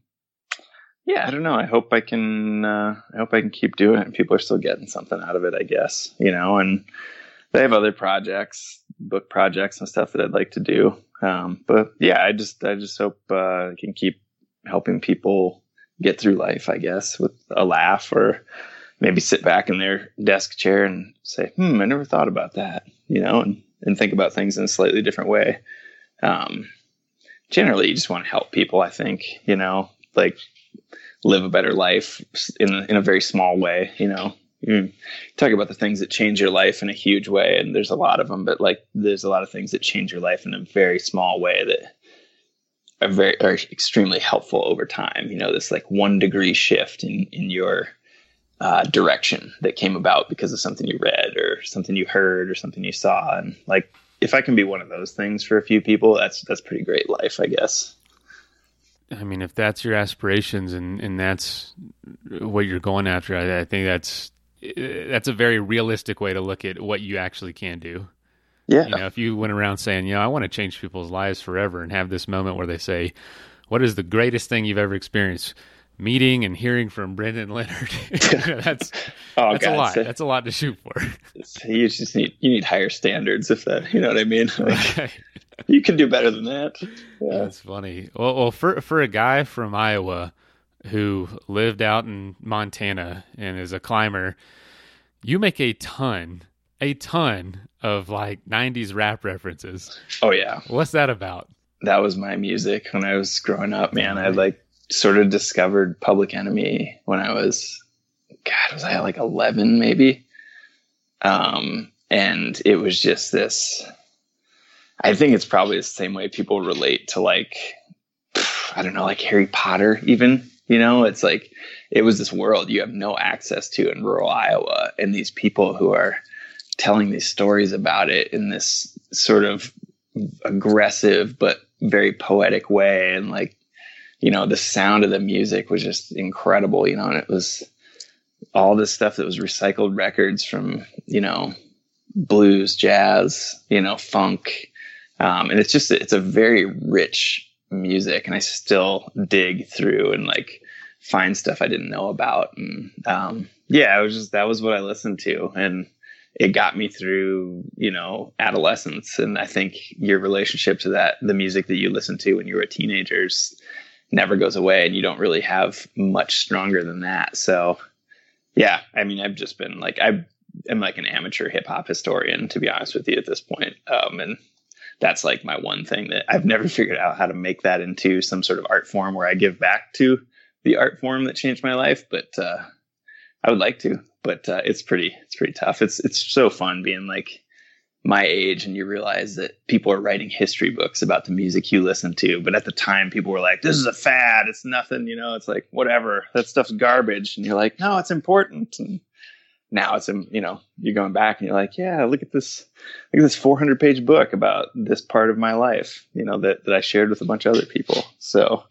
yeah, I don't know. I hope I can. Uh, I hope I can keep doing it. People are still getting something out of it. I guess you know, and they have other projects, book projects and stuff that I'd like to do. Um, but yeah, I just I just hope uh, I can keep helping people get through life, I guess, with a laugh or maybe sit back in their desk chair and say, "Hmm, I never thought about that," you know, and and think about things in a slightly different way. Um, generally, you just want to help people. I think you know, like live a better life in in a very small way. You know, you talk about the things that change your life in a huge way, and there's a lot of them, but like there's a lot of things that change your life in a very small way that are very are extremely helpful over time. You know, this like one degree shift in in your uh, direction that came about because of something you read or something you heard or something you saw, and like if I can be one of those things for a few people, that's that's pretty great life, I guess. I mean, if that's your aspirations and, and that's what you're going after, I, I think that's that's a very realistic way to look at what you actually can do. Yeah. You know, if you went around saying, you know, I want to change people's lives forever and have this moment where they say, what is the greatest thing you've ever experienced? Meeting and hearing from Brendan Leonard. that's oh, that's God, a lot. So that's a lot to shoot for. You just need you need higher standards if that you know what I mean. Like, you can do better than that. Yeah. That's funny. Well, well, for for a guy from Iowa, who lived out in Montana and is a climber, you make a ton, a ton of like 90s rap references. Oh, yeah. What's that about? That was my music when I was growing up, man. I like sort of discovered Public Enemy when I was, God, was I like 11 maybe? Um, and it was just this. I think it's probably the same way people relate to like, I don't know, like Harry Potter, even you know, it's like it was this world you have no access to in rural Iowa, and these people who are telling these stories about it in this sort of aggressive but very poetic way, and like you know, the sound of the music was just incredible, you know, and it was all this stuff that was recycled records from you know blues, jazz, you know, funk. Um, and it's just it's a very rich music and I still dig through and like find stuff I didn't know about. And um, yeah, it was just that was what I listened to, and it got me through you know adolescence. And I think your relationship to that, the music that you listened to when you were teenagers, never goes away, and you don't really have much stronger than that. So yeah, I mean, I've just been like I am like an amateur hip hop historian to be honest with you at this point. Um, and that's like my one thing that I've never figured out how to make that into some sort of art form where I give back to the art form that changed my life. But uh, I would like to, but uh, it's pretty it's pretty tough. It's it's so fun being like my age and you realize that people are writing history books about the music you listen to but at the time people were like this is a fad. It's nothing you know? It's like whatever. That stuff's garbage. And you're like no it's important. And now it's you know you're going back and you're like yeah look at this look at this 400 page book about this part of my life you know that, that i shared with a bunch of other people. So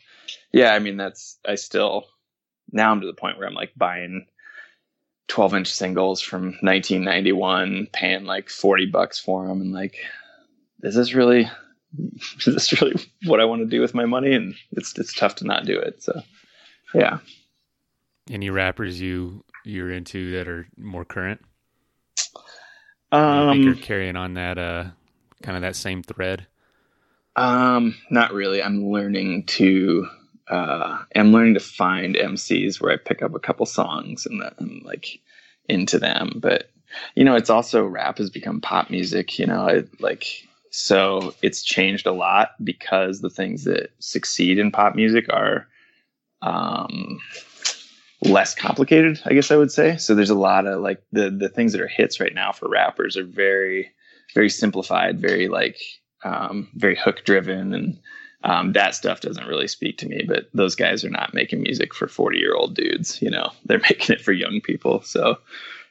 yeah i mean that's i still now I'm to the point where I'm like buying 12 inch singles from 1991, paying like 40 bucks for them, and like, is this really, is this really what I want to do with my money? And it's it's tough to not do it. So, yeah. Any rappers you you're into that are more current? Um, I think you're carrying on that uh kind of that same thread. Um, not really. I'm learning to uh I'm learning to find MCs where I pick up a couple songs and that I'm like into them. But you know, it's also rap has become pop music, you know, it like so it's changed a lot because the things that succeed in pop music are um less complicated, I guess I would say. So there's a lot of like the the things that are hits right now for rappers are very very simplified, very like um, very hook driven, and um, that stuff doesn't really speak to me. But those guys are not making music for 40 year old dudes. You know, they're making it for young people. So,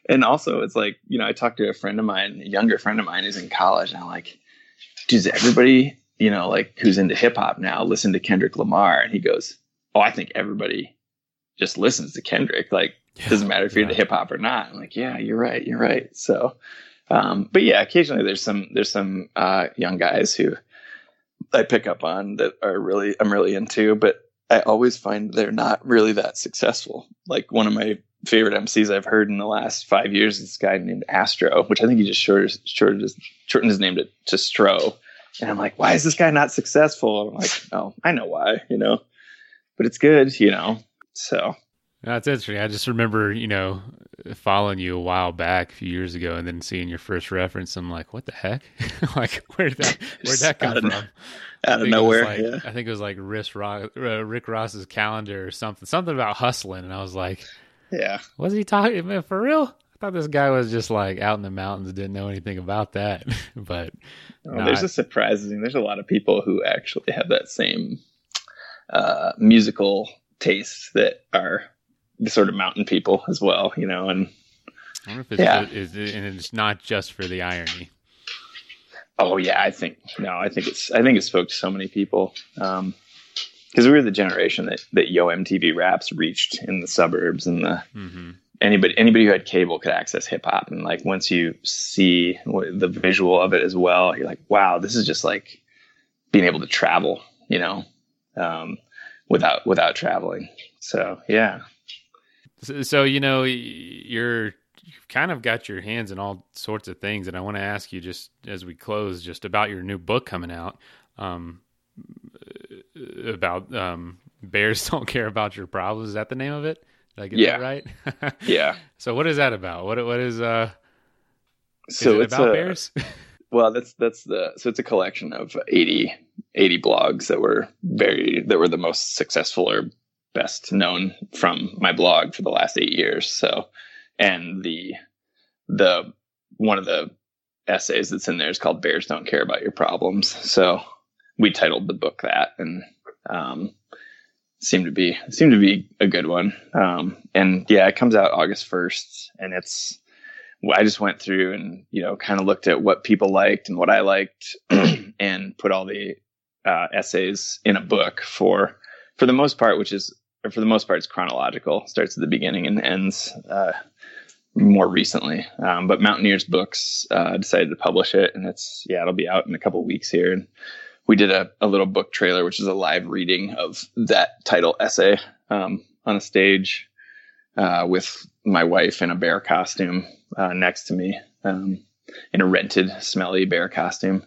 and also it's like you know, I talked to a friend of mine, a younger friend of mine, who's in college, and I'm like, does everybody you know like who's into hip hop now listen to Kendrick Lamar? And he goes, oh, I think everybody just listens to Kendrick. Like, yeah, doesn't matter if you're yeah. into hip hop or not. I'm like, yeah, you're right, you're right. So, um, but yeah, occasionally there's some there's some uh, young guys who I pick up on that are really I'm really into, but I always find they're not really that successful. Like one of my favorite MCs I've heard in the last five years is this guy named Astro, which I think he just shortened, shortened, shortened his name to, to Stro. And I'm like, why is this guy not successful? And I'm like, oh, I know why, you know, but it's good, you know. So that's interesting. I just remember, you know, following you a while back, a few years ago, and then seeing your first reference. I'm like, what the heck? like, where did that where'd that come from? Out of nowhere. Like, yeah. I think it was like Rick, Ross, uh, Rick Ross's calendar or something, something about hustling, and I was like, yeah, was he talking man, for real? I thought this guy was just like out in the mountains, didn't know anything about that. but oh, there's a surprising. There's a lot of people who actually have that same uh, musical tastes that are sort of mountain people as well, you know, and I wonder if it's, yeah. Is, and it's not just for the irony. Oh yeah, I think no, I think it's I think it spoke to so many people because um, we were the generation that that Yo MTV Raps reached in the suburbs and the mm-hmm. anybody anybody who had cable could access hip hop and like once you see the visual of it as well, you're like, wow, this is just like being able to travel, you know, um, without without traveling. So yeah. So, so you know you're you've kind of got your hands in all sorts of things, and I want to ask you just as we close, just about your new book coming out. Um, about um, bears don't care about your problems. Is that the name of it? Did I get yeah. that right? yeah. So what is that about? What what is uh? So is it it's about a, bears. well, that's that's the so it's a collection of 80, 80 blogs that were very that were the most successful or best known from my blog for the last eight years. So, and the the one of the essays that's in there is called "Bears Don't Care About Your Problems." So, we titled the book that, and um, seemed to be seemed to be a good one. Um, and yeah, it comes out August first, and it's I just went through and you know kind of looked at what people liked and what I liked, and put all the uh, essays in a book for for the most part, which is for the most part, it's chronological. Starts at the beginning and ends uh, more recently. Um, but Mountaineers Books uh, decided to publish it, and it's yeah, it'll be out in a couple weeks here. And we did a, a little book trailer, which is a live reading of that title essay um, on a stage uh, with my wife in a bear costume uh, next to me um, in a rented, smelly bear costume.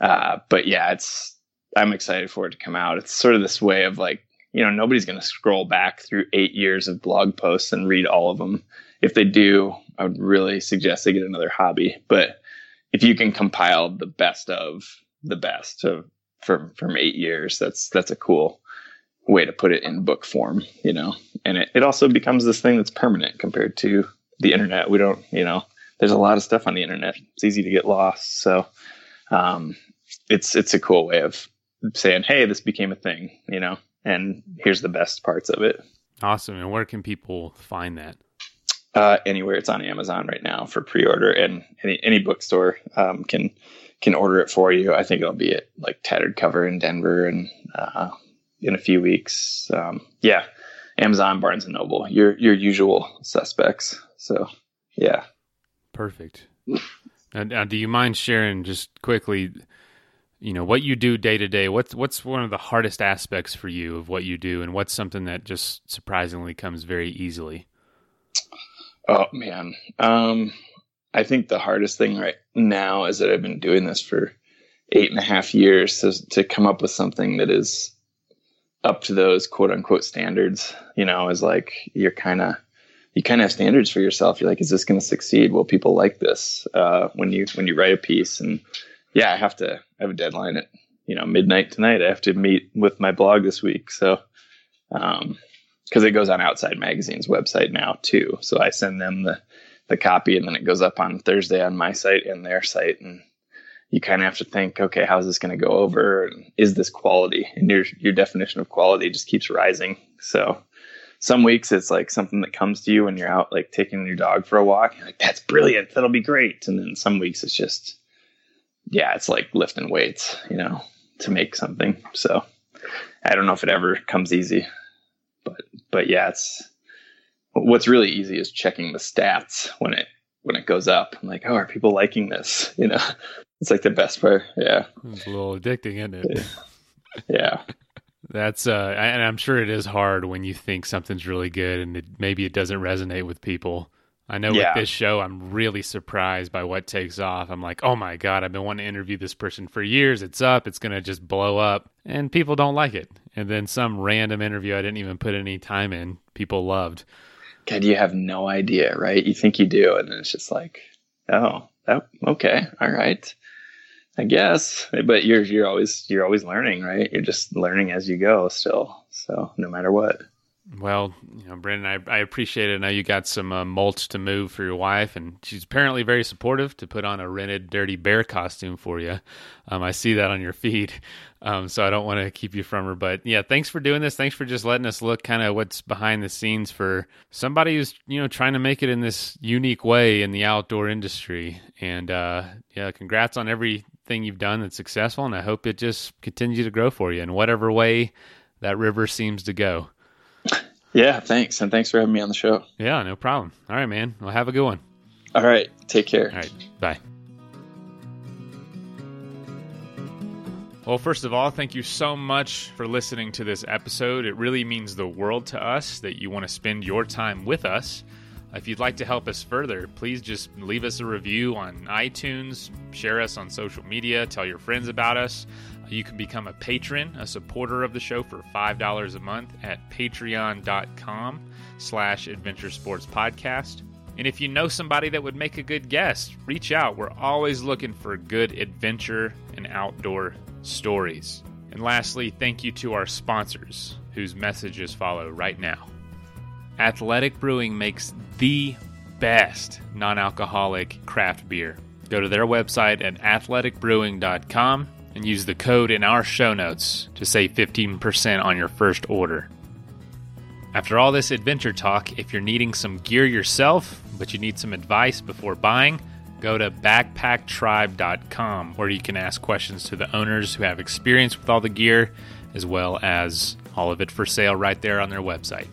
Uh, but yeah, it's I'm excited for it to come out. It's sort of this way of like you know nobody's going to scroll back through eight years of blog posts and read all of them if they do i would really suggest they get another hobby. But if you can compile the best of the best of from from eight years that's that's a cool way to put it in book form you know? And it, it also becomes this thing that's permanent compared to the internet. We don't you know there's a lot of stuff on the internet. It's easy to get lost. So um, it's it's a cool way of saying hey this became a thing you know and here's the best parts of it. Awesome. And where can people find that? Uh, anywhere. It's on Amazon right now for pre-order, and any any bookstore um, can can order it for you. I think it'll be at like Tattered Cover in Denver, and uh, in a few weeks. Um, yeah, Amazon, Barnes and Noble, your your usual suspects. So yeah, perfect. now, now, do you mind sharing just quickly? You know what you do day to day. What's what's one of the hardest aspects for you of what you do, and what's something that just surprisingly comes very easily? Oh man, um, I think the hardest thing right now is that I've been doing this for eight and a half years to, to come up with something that is up to those quote unquote standards, you know, is like you're kind of you kind of have standards for yourself. You're like, is this going to succeed? Will people like this uh, when you when you write a piece? And yeah, I have to I have a deadline at you know midnight tonight. I have to meet with my blog this week, so um, because it goes on Outside Magazine's website now too. So I send them the the copy, and then it goes up on Thursday on my site and their site, and you kind of have to think, okay, how's this going to go over? And is this quality? And your your definition of quality just keeps rising. So some weeks it's like something that comes to you when you're out like taking your dog for a walk. Like, that's brilliant. That'll be great. And then some weeks it's just, yeah, it's like lifting weights, you know, to make something. So I don't know if it ever comes easy, but but yeah, it's what's really easy is checking the stats when it when it goes up. I'm like, oh, are people liking this? You know, it's like the best part. Yeah. It's a little addicting, isn't it? yeah. That's uh and I'm sure it is hard when you think something's really good and it, maybe it doesn't resonate with people. I know yeah. with this show I'm really surprised by what takes off. I'm like, "Oh my god, I've been wanting to interview this person for years. It's up. It's going to just blow up." And people don't like it. And then some random interview I didn't even put any time in, people loved. God, you have no idea, right? You think you do and it's just like, "Oh, oh okay. All right." I guess, but you're you're always you're always learning, right? You're just learning as you go, still. So no matter what. Well, you know, Brendan, I, I appreciate it. I know you got some uh, mulch to move for your wife, and she's apparently very supportive to put on a rented Dirty Bear costume for you. Um, I see that on your feed, um, so I don't want to keep you from her. But yeah, thanks for doing this. Thanks for just letting us look kind of what's behind the scenes for somebody who's you know trying to make it in this unique way in the outdoor industry. And uh, yeah, congrats on everything you've done that's successful, and I hope it just continues to grow for you in whatever way that river seems to go. Yeah, thanks. And thanks for having me on the show. Yeah, no problem. All right, man. Well, have a good one. All right. Take care. All right. Bye. Well, first of all, thank you so much for listening to this episode. It really means the world to us that you want to spend your time with us. If you'd like to help us further, please just leave us a review on iTunes, share us on social media, tell your friends about us. You can become a patron, a supporter of the show for $5 a month at patreon.com slash adventure sports podcast. And if you know somebody that would make a good guest, reach out. We're always looking for good adventure and outdoor stories. And lastly, thank you to our sponsors, whose messages follow right now. Athletic Brewing makes the best non alcoholic craft beer. Go to their website at athleticbrewing.com and use the code in our show notes to save 15% on your first order. After all this adventure talk, if you're needing some gear yourself, but you need some advice before buying, go to backpacktribe.com where you can ask questions to the owners who have experience with all the gear, as well as all of it for sale right there on their website.